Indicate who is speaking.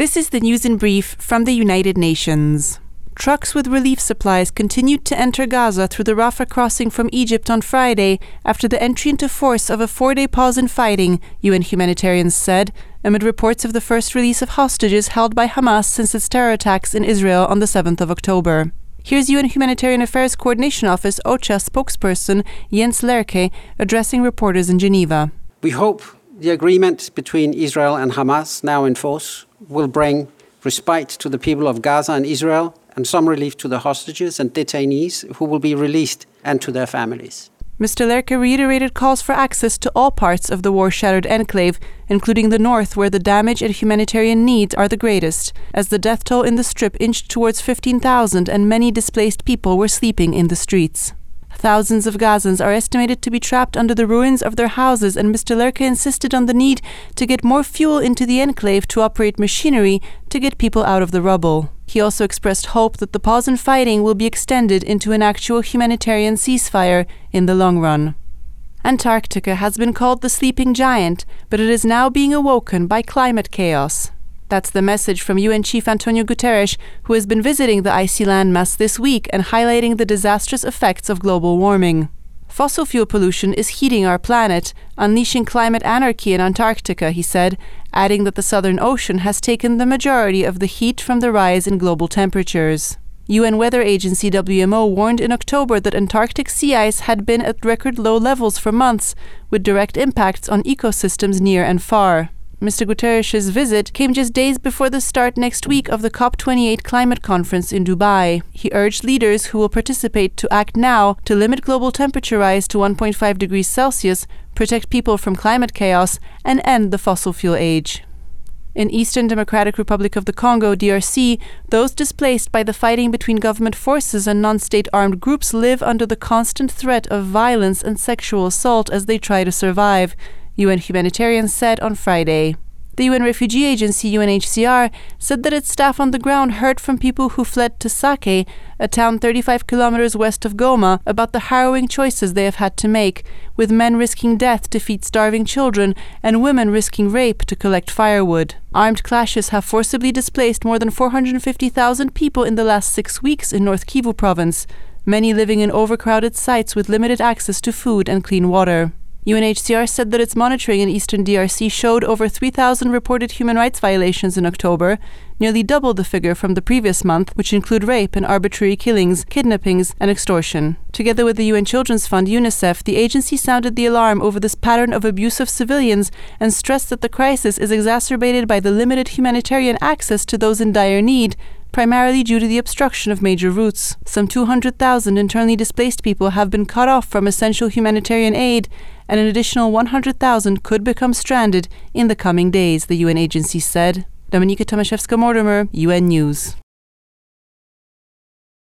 Speaker 1: This is the news in brief from the United Nations. Trucks with relief supplies continued to enter Gaza through the Rafah crossing from Egypt on Friday after the entry into force of a four day pause in fighting, UN humanitarians said, amid reports of the first release of hostages held by Hamas since its terror attacks in Israel on the 7th of October. Here's UN Humanitarian Affairs Coordination Office OCHA spokesperson Jens Laerke addressing reporters in Geneva.
Speaker 2: We hope the agreement between Israel and Hamas, now in force, will bring respite to the people of Gaza and Israel and some relief to the hostages and detainees who will be released and to their families.
Speaker 1: Mr. Laerke reiterated calls for access to all parts of the war shattered enclave, including the north, where the damage and humanitarian needs are the greatest, as the death toll in the strip inched towards 15,000 and many displaced people were sleeping in the streets. Thousands of Gazans are estimated to be trapped under the ruins of their houses, and Mr. Laerke insisted on the need to get more fuel into the enclave to operate machinery to get people out of the rubble. He also expressed hope that the pause in fighting will be extended into an actual humanitarian ceasefire in the long run. Antarctica has been called the sleeping giant, but it is now being awoken by climate chaos. That's the message from UN Chief Antonio Guterres, who has been visiting the icy landmass this week and highlighting the disastrous effects of global warming. Fossil fuel pollution is heating our planet, unleashing climate anarchy in Antarctica, he said, adding that the Southern Ocean has taken the majority of the heat from the rise in global temperatures. UN weather agency WMO warned in October that Antarctic sea ice had been at record low levels for months, with direct impacts on ecosystems near and far. Mr. Guterres' visit came just days before the start next week of the COP28 climate conference in Dubai. He urged leaders who will participate to act now to limit global temperature rise to 1.5 degrees Celsius, protect people from climate chaos, and end the fossil fuel age. In Eastern Democratic Republic of the Congo, DRC, those displaced by the fighting between government forces and non state armed groups live under the constant threat of violence and sexual assault as they try to survive. UN humanitarians said on Friday. The UN Refugee Agency UNHCR said that its staff on the ground heard from people who fled to Sake, a town 35 kilometers west of Goma, about the harrowing choices they have had to make, with men risking death to feed starving children and women risking rape to collect firewood. Armed clashes have forcibly displaced more than 450,000 people in the last six weeks in North Kivu province, many living in overcrowded sites with limited access to food and clean water. UNHCR said that its monitoring in eastern DRC showed over 3,000 reported human rights violations in October, nearly double the figure from the previous month, which include rape and arbitrary killings, kidnappings, and extortion. Together with the UN Children's Fund UNICEF, the agency sounded the alarm over this pattern of abuse of civilians and stressed that the crisis is exacerbated by the limited humanitarian access to those in dire need primarily due to the obstruction of major routes. Some 200,000 internally displaced people have been cut off from essential humanitarian aid, and an additional 100,000 could become stranded in the coming days, the UN agency said. Dominika Tomaszewska Mortimer, UN News.